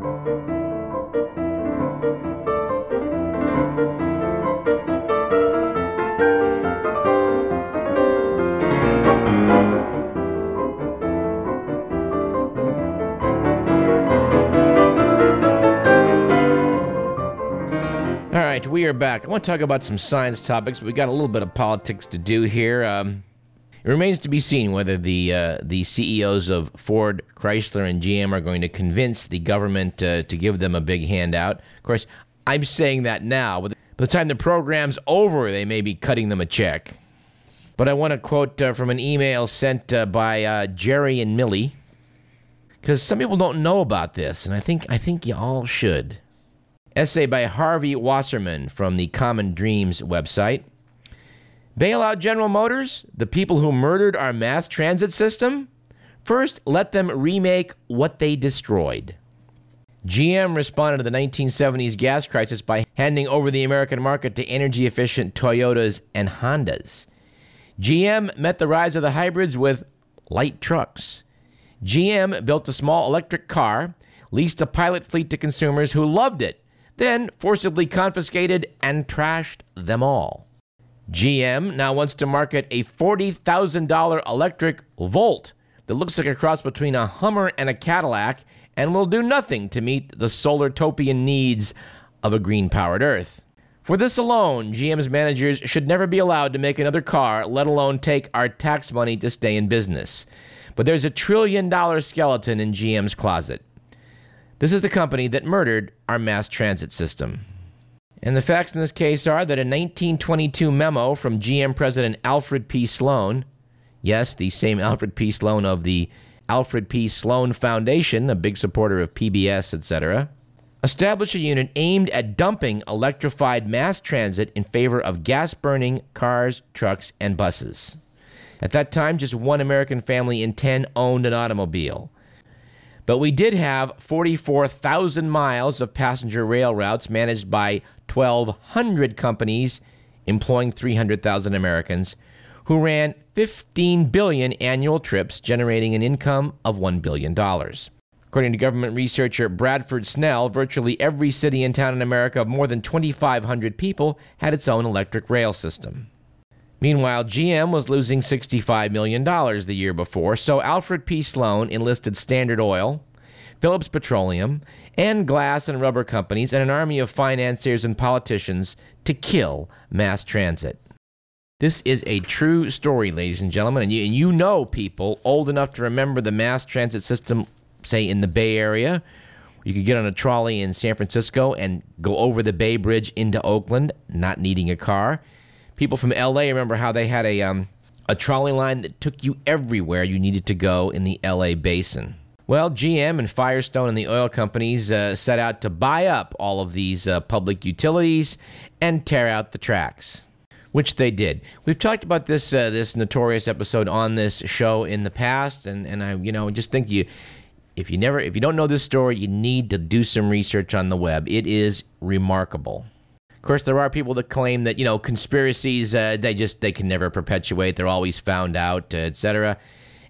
All right, we are back. I want to talk about some science topics, but we got a little bit of politics to do here. Um, it remains to be seen whether the uh, the CEOs of Ford, Chrysler, and GM are going to convince the government uh, to give them a big handout. Of course, I'm saying that now, by the time the program's over, they may be cutting them a check. But I want to quote uh, from an email sent uh, by uh, Jerry and Millie, because some people don't know about this, and I think I think you all should. Essay by Harvey Wasserman from the Common Dreams website. Bailout General Motors, the people who murdered our mass transit system? First, let them remake what they destroyed. GM responded to the 1970s gas crisis by handing over the American market to energy efficient Toyotas and Hondas. GM met the rise of the hybrids with light trucks. GM built a small electric car, leased a pilot fleet to consumers who loved it, then forcibly confiscated and trashed them all. GM now wants to market a $40,000 electric Volt that looks like a cross between a Hummer and a Cadillac and will do nothing to meet the solar topian needs of a green powered Earth. For this alone, GM's managers should never be allowed to make another car, let alone take our tax money to stay in business. But there's a trillion dollar skeleton in GM's closet. This is the company that murdered our mass transit system. And the facts in this case are that a 1922 memo from GM President Alfred P. Sloan, yes, the same Alfred P. Sloan of the Alfred P. Sloan Foundation, a big supporter of PBS, etc., established a unit aimed at dumping electrified mass transit in favor of gas burning cars, trucks, and buses. At that time, just one American family in 10 owned an automobile. But we did have 44,000 miles of passenger rail routes managed by 1,200 companies employing 300,000 Americans who ran 15 billion annual trips, generating an income of $1 billion. According to government researcher Bradford Snell, virtually every city and town in America of more than 2,500 people had its own electric rail system. Meanwhile, GM was losing $65 million the year before, so Alfred P. Sloan enlisted Standard Oil, Phillips Petroleum, and glass and rubber companies and an army of financiers and politicians to kill mass transit. This is a true story, ladies and gentlemen, and you, and you know people old enough to remember the mass transit system, say in the Bay Area. You could get on a trolley in San Francisco and go over the Bay Bridge into Oakland, not needing a car. People from LA remember how they had a um, a trolley line that took you everywhere you needed to go in the LA basin. Well, GM and Firestone and the oil companies uh, set out to buy up all of these uh, public utilities and tear out the tracks, which they did. We've talked about this uh, this notorious episode on this show in the past, and, and I you know just think you if you never if you don't know this story, you need to do some research on the web. It is remarkable. Of course, there are people that claim that you know conspiracies uh, they just they can never perpetuate; they're always found out, uh, etc.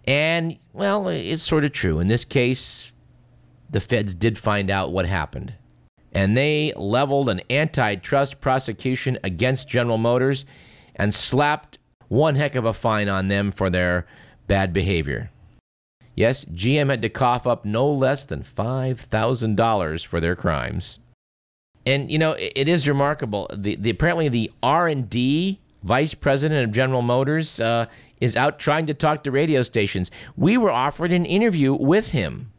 And well, it's sort of true. In this case, the feds did find out what happened, and they leveled an antitrust prosecution against General Motors and slapped one heck of a fine on them for their bad behavior. Yes, GM had to cough up no less than $5,000 for their crimes. And you know, it, it is remarkable. The, the apparently the R&D vice president of General Motors uh, is out trying to talk to radio stations. We were offered an interview with him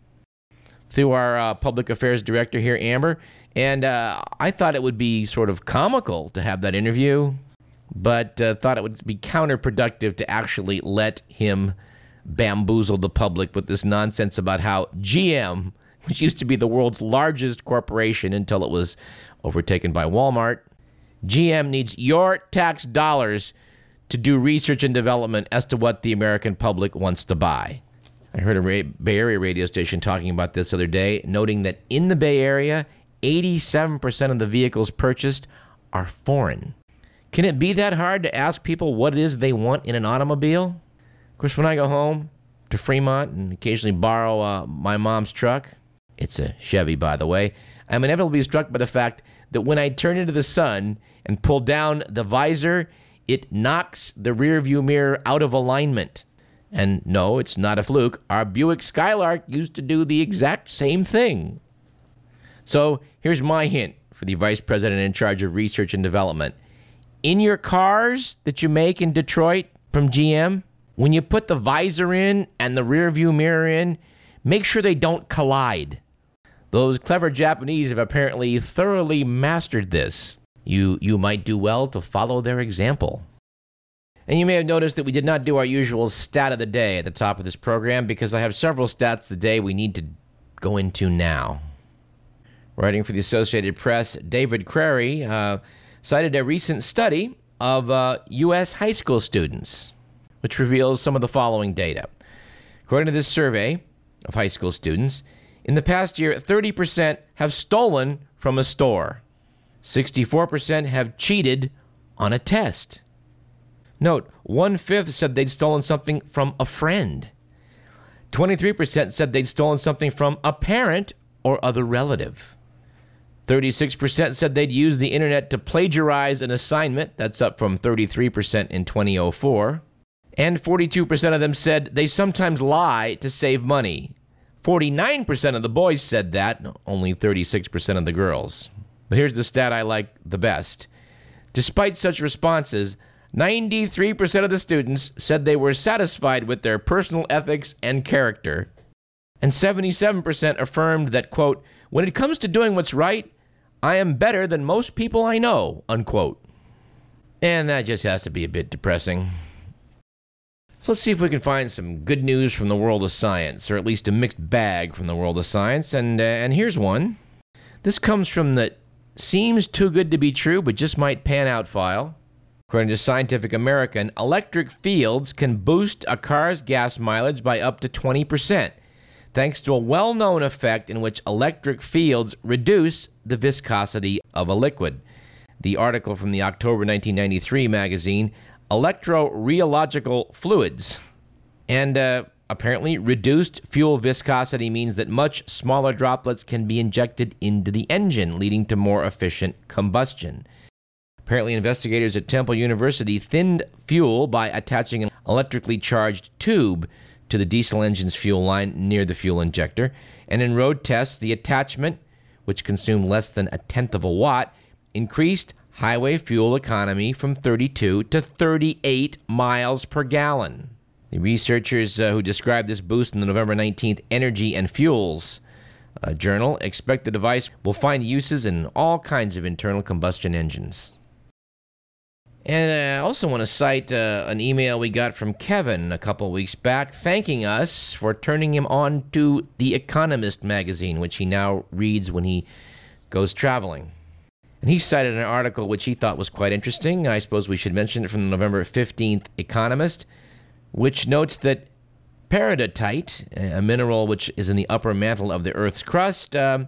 through our uh, public affairs director here, Amber, and uh, I thought it would be sort of comical to have that interview, but uh, thought it would be counterproductive to actually let him bamboozle the public with this nonsense about how GM, which used to be the world's largest corporation until it was overtaken by Walmart, GM needs your tax dollars to do research and development as to what the American public wants to buy. I heard a Bay Area radio station talking about this the other day, noting that in the Bay Area, 87% of the vehicles purchased are foreign. Can it be that hard to ask people what it is they want in an automobile? Of course, when I go home to Fremont and occasionally borrow uh, my mom's truck, It's a Chevy, by the way. I'm inevitably struck by the fact that when I turn into the sun and pull down the visor, it knocks the rearview mirror out of alignment. And no, it's not a fluke. Our Buick Skylark used to do the exact same thing. So here's my hint for the vice president in charge of research and development. In your cars that you make in Detroit from GM, when you put the visor in and the rear view mirror in, make sure they don't collide. Those clever Japanese have apparently thoroughly mastered this. You, you might do well to follow their example. And you may have noticed that we did not do our usual stat of the day at the top of this program because I have several stats today we need to go into now. Writing for the Associated Press, David Crary uh, cited a recent study of uh, U.S. high school students, which reveals some of the following data. According to this survey of high school students, in the past year, 30% have stolen from a store, 64% have cheated on a test. Note, one fifth said they'd stolen something from a friend. 23% said they'd stolen something from a parent or other relative. 36% said they'd used the internet to plagiarize an assignment. That's up from 33% in 2004. And 42% of them said they sometimes lie to save money. 49% of the boys said that, only 36% of the girls. But here's the stat I like the best. Despite such responses, 93% of the students said they were satisfied with their personal ethics and character. And 77% affirmed that, quote, when it comes to doing what's right, I am better than most people I know, unquote. And that just has to be a bit depressing. So let's see if we can find some good news from the world of science, or at least a mixed bag from the world of science. And, uh, and here's one. This comes from the seems too good to be true, but just might pan out file. According to Scientific American, electric fields can boost a car's gas mileage by up to 20%, thanks to a well known effect in which electric fields reduce the viscosity of a liquid. The article from the October 1993 magazine, Electrorheological Fluids. And uh, apparently, reduced fuel viscosity means that much smaller droplets can be injected into the engine, leading to more efficient combustion. Apparently, investigators at Temple University thinned fuel by attaching an electrically charged tube to the diesel engine's fuel line near the fuel injector. And in road tests, the attachment, which consumed less than a tenth of a watt, increased highway fuel economy from 32 to 38 miles per gallon. The researchers uh, who described this boost in the November 19th Energy and Fuels uh, journal expect the device will find uses in all kinds of internal combustion engines. And I also want to cite uh, an email we got from Kevin a couple weeks back thanking us for turning him on to The Economist magazine, which he now reads when he goes traveling. And he cited an article which he thought was quite interesting. I suppose we should mention it from the November 15th Economist, which notes that peridotite, a mineral which is in the upper mantle of the Earth's crust, uh,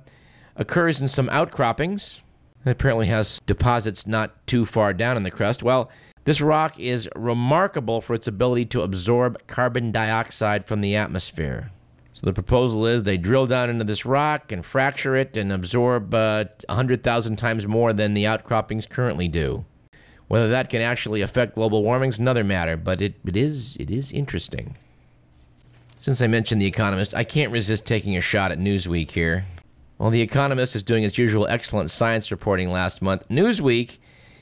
occurs in some outcroppings it apparently has deposits not too far down in the crust. Well, this rock is remarkable for its ability to absorb carbon dioxide from the atmosphere. So the proposal is they drill down into this rock and fracture it and absorb uh, 100,000 times more than the outcroppings currently do. Whether that can actually affect global warming is another matter, but it, it is it is interesting. Since I mentioned The Economist, I can't resist taking a shot at Newsweek here. While The Economist is doing its usual excellent science reporting last month, Newsweek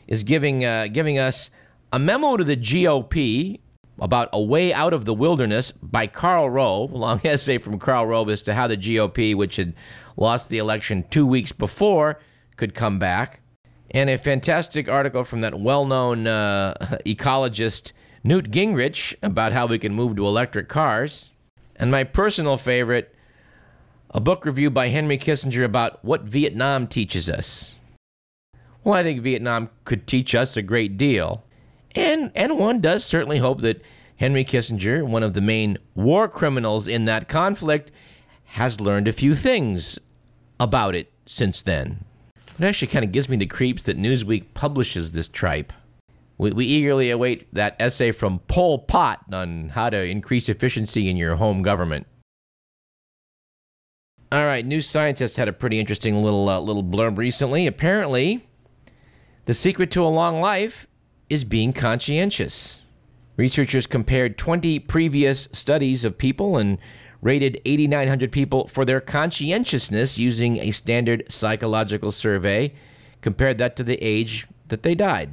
is giving, uh, giving us a memo to the GOP about A Way Out of the Wilderness by Karl Rove, a long essay from Karl Rove as to how the GOP, which had lost the election two weeks before, could come back. And a fantastic article from that well known uh, ecologist Newt Gingrich about how we can move to electric cars. And my personal favorite, a book review by Henry Kissinger about what Vietnam teaches us. Well, I think Vietnam could teach us a great deal. And, and one does certainly hope that Henry Kissinger, one of the main war criminals in that conflict, has learned a few things about it since then. It actually kind of gives me the creeps that Newsweek publishes this tripe. We, we eagerly await that essay from Pol Pot on how to increase efficiency in your home government. All right, New Scientist had a pretty interesting little uh, little blurb recently. Apparently, the secret to a long life is being conscientious. Researchers compared 20 previous studies of people and rated 8,900 people for their conscientiousness using a standard psychological survey, compared that to the age that they died.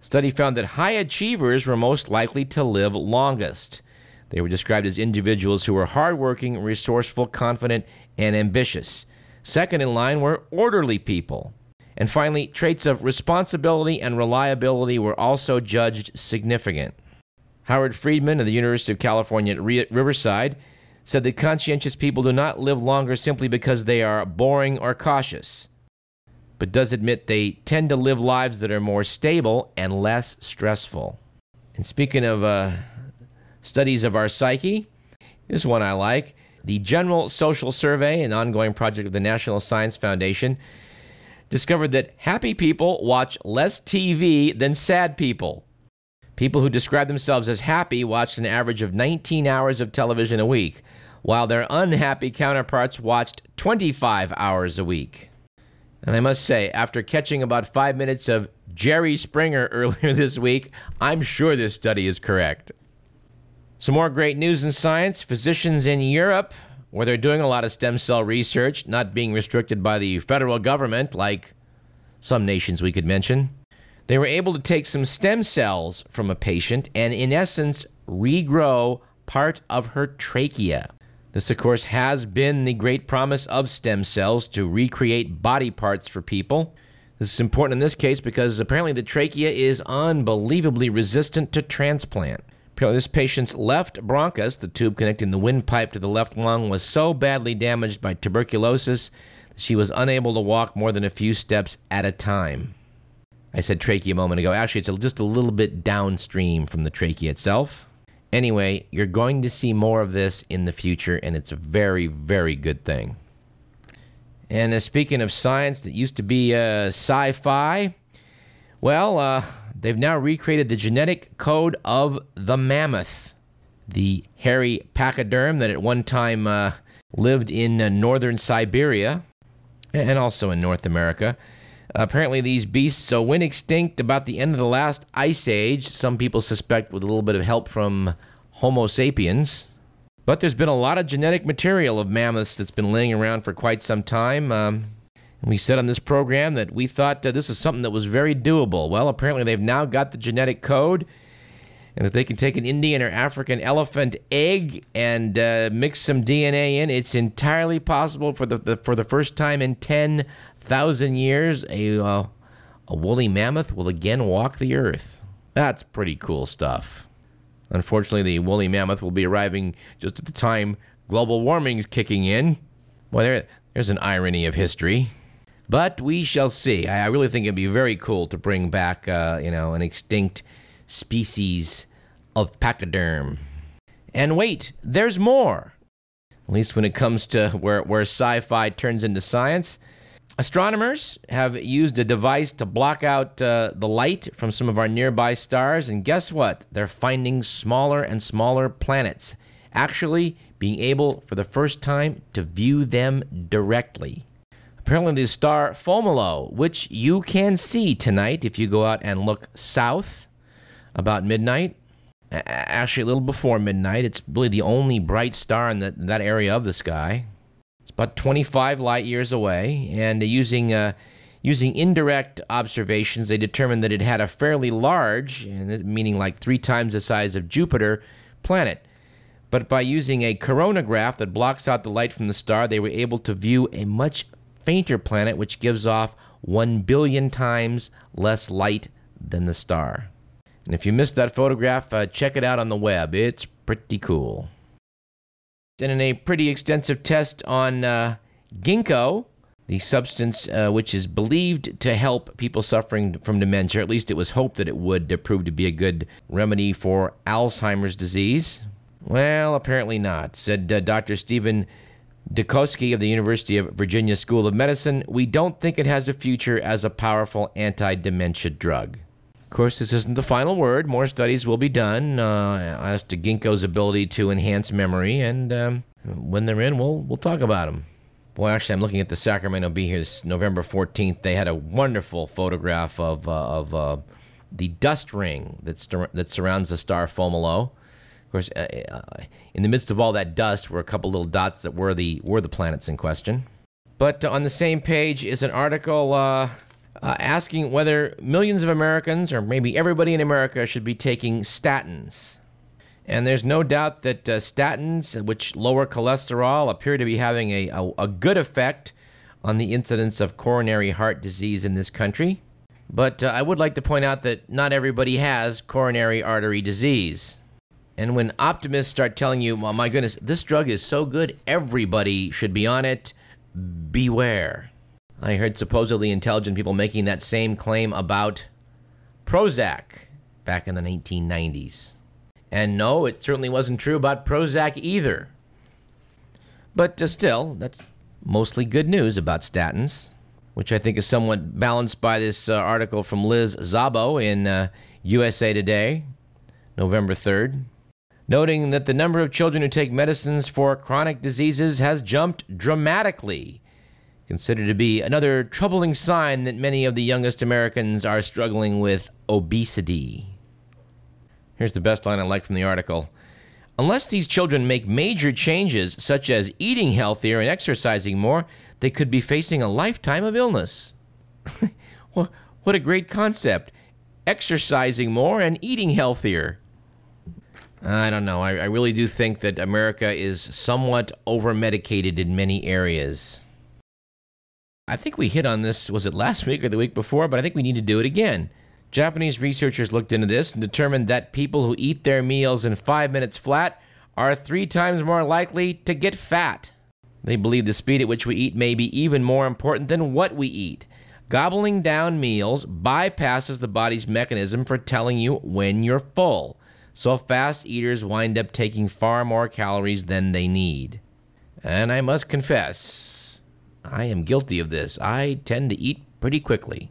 Study found that high achievers were most likely to live longest. They were described as individuals who were hardworking, resourceful, confident, and ambitious. Second in line were orderly people. And finally, traits of responsibility and reliability were also judged significant. Howard Friedman of the University of California at Riverside said that conscientious people do not live longer simply because they are boring or cautious, but does admit they tend to live lives that are more stable and less stressful. And speaking of uh, studies of our psyche, this one I like. The General Social Survey, an ongoing project of the National Science Foundation, discovered that happy people watch less TV than sad people. People who describe themselves as happy watched an average of 19 hours of television a week, while their unhappy counterparts watched 25 hours a week. And I must say, after catching about five minutes of Jerry Springer earlier this week, I'm sure this study is correct. Some more great news in science. Physicians in Europe where they're doing a lot of stem cell research, not being restricted by the federal government like some nations we could mention. They were able to take some stem cells from a patient and, in essence, regrow part of her trachea. This, of course, has been the great promise of stem cells to recreate body parts for people. This is important in this case because apparently the trachea is unbelievably resistant to transplant. This patient's left bronchus, the tube connecting the windpipe to the left lung, was so badly damaged by tuberculosis that she was unable to walk more than a few steps at a time. I said trachea a moment ago. Actually, it's just a little bit downstream from the trachea itself. Anyway, you're going to see more of this in the future, and it's a very, very good thing. And uh, speaking of science that used to be uh, sci fi, well, uh, they've now recreated the genetic code of the mammoth, the hairy pachyderm that at one time uh, lived in uh, northern Siberia and also in North America. Apparently, these beasts so went extinct about the end of the last ice age. Some people suspect with a little bit of help from Homo sapiens. But there's been a lot of genetic material of mammoths that's been laying around for quite some time. Um, we said on this program that we thought uh, this is something that was very doable. Well, apparently they've now got the genetic code, and if they can take an Indian or African elephant egg and uh, mix some DNA in, it's entirely possible for the, the for the first time in ten thousand years a uh, a woolly mammoth will again walk the earth. That's pretty cool stuff. Unfortunately, the woolly mammoth will be arriving just at the time global warming is kicking in. Well, there, there's an irony of history. But we shall see. I, really think it'd be very cool to bring back, uh, you know, an extinct species of pachyderm. And wait, there's more. At least when it comes to where, where sci fi turns into science. Astronomers have used a device to block out uh, the light from some of our nearby stars, and guess what? They're finding smaller and smaller planets, actually being able for the first time to view them directly. Apparently, the star Fomalhaut, which you can see tonight if you go out and look south about midnight, actually a little before midnight. It's really the only bright star in that, that area of the sky. It's about 25 light years away, and using uh, using indirect observations, they determined that it had a fairly large, meaning like three times the size of Jupiter, planet. But by using a coronagraph that blocks out the light from the star, they were able to view a much fainter planet which gives off 1 billion times less light than the star. And if you missed that photograph, uh, check it out on the web. It's pretty cool. And in a pretty extensive test on uh, ginkgo, the substance uh, which is believed to help people suffering from dementia, at least it was hoped that it would prove to be a good remedy for Alzheimer's disease. Well, apparently not, said uh, Dr. Stephen DeKosky of the University of Virginia School of Medicine, we don't think it has a future as a powerful anti dementia drug. Of course, this isn't the final word. More studies will be done uh, as to ginkgo's ability to enhance memory, and um, when they're in, we'll, we'll talk about them. Boy, actually, I'm looking at the Sacramento Bee here. This November 14th. They had a wonderful photograph of uh, of uh, the dust ring that that surrounds the star Fomalhaut. Of course, uh, uh, in the midst of all that dust were a couple little dots that were the were the planets in question. But on the same page is an article uh, asking whether millions of Americans, or maybe everybody in America, should be taking statins. And there's no doubt that uh, statins, which lower cholesterol, appear to be having a, a, a, good effect on the incidence of coronary heart disease in this country. But uh, I would like to point out that not everybody has coronary artery disease. And when optimists start telling you, well, my goodness, this drug is so good, everybody should be on it, beware. I heard supposedly intelligent people making that same claim about Prozac back in the 1990s. And no, it certainly wasn't true about Prozac either. But uh, still, that's mostly good news about statins, which I think is somewhat balanced by this uh, article from Liz Szabo in uh, USA Today, November 3rd, noting that the number of children who take medicines for chronic diseases has jumped dramatically, considered to be another troubling sign that many of the youngest Americans are struggling with obesity. Here's the best line I like from the article. Unless these children make major changes, such as eating healthier and exercising more, they could be facing a lifetime of illness. what a great concept! Exercising more and eating healthier. I don't know. I, I really do think that America is somewhat over medicated in many areas. I think we hit on this, was it last week or the week before? But I think we need to do it again. Japanese researchers looked into this and determined that people who eat their meals in five minutes flat are three times more likely to get fat. They believe the speed at which we eat may be even more important than what we eat. Gobbling down meals bypasses the body's mechanism for telling you when you're full, so fast eaters wind up taking far more calories than they need. And I must confess, I am guilty of this. I tend to eat pretty quickly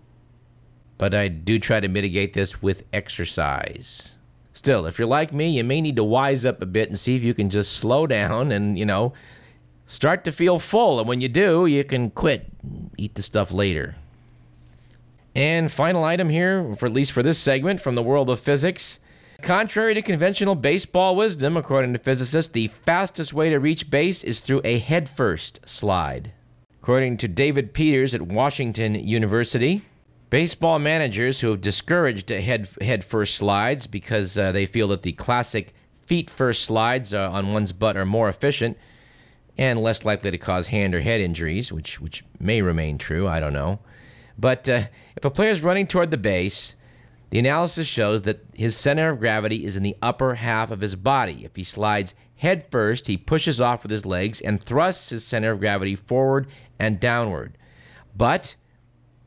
but I do try to mitigate this with exercise. Still, if you're like me, you may need to wise up a bit and see if you can just slow down and, you know, start to feel full. And when you do, you can quit, eat the stuff later. And final item here, for at least for this segment from the world of physics. Contrary to conventional baseball wisdom, according to physicists, the fastest way to reach base is through a headfirst slide. According to David Peters at Washington University, Baseball managers who have discouraged head head first slides because uh, they feel that the classic feet first slides uh, on one's butt are more efficient and less likely to cause hand or head injuries, which which may remain true. I don't know, but uh, if a player is running toward the base, the analysis shows that his center of gravity is in the upper half of his body. If he slides head first, he pushes off with his legs and thrusts his center of gravity forward and downward. But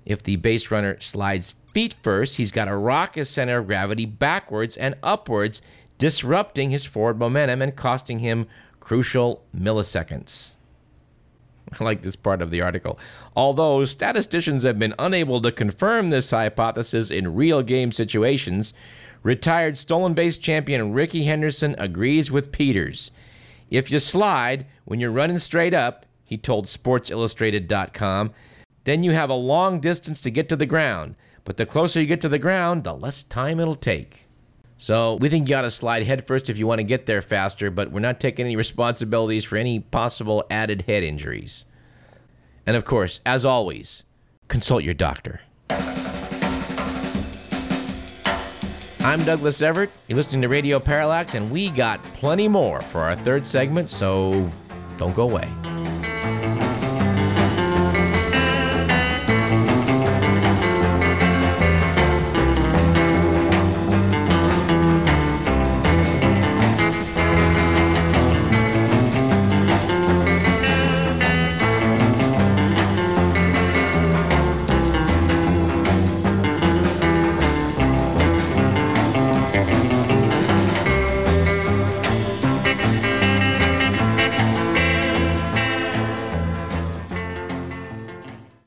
if the base runner slides feet first, he's got to rock his center of gravity backwards and upwards, disrupting his forward momentum and costing him crucial milliseconds. I like this part of the article. Although statisticians have been unable to confirm this hypothesis in real game situations, retired stolen base champion Rickey Henderson agrees with Peters. If you slide when you're running straight up, he told SportsIllustrated.com, then you have a long distance to get to the ground. But the closer you get to the ground, the less time it'll take. So we think you ought to slide headfirst if you want to get there faster, but we're not taking any responsibilities for any possible added head injuries. And of course, as always, consult your doctor. I'm Douglas Everett. You're listening to Radio Parallax, and we got plenty more for our third segment, so don't go away.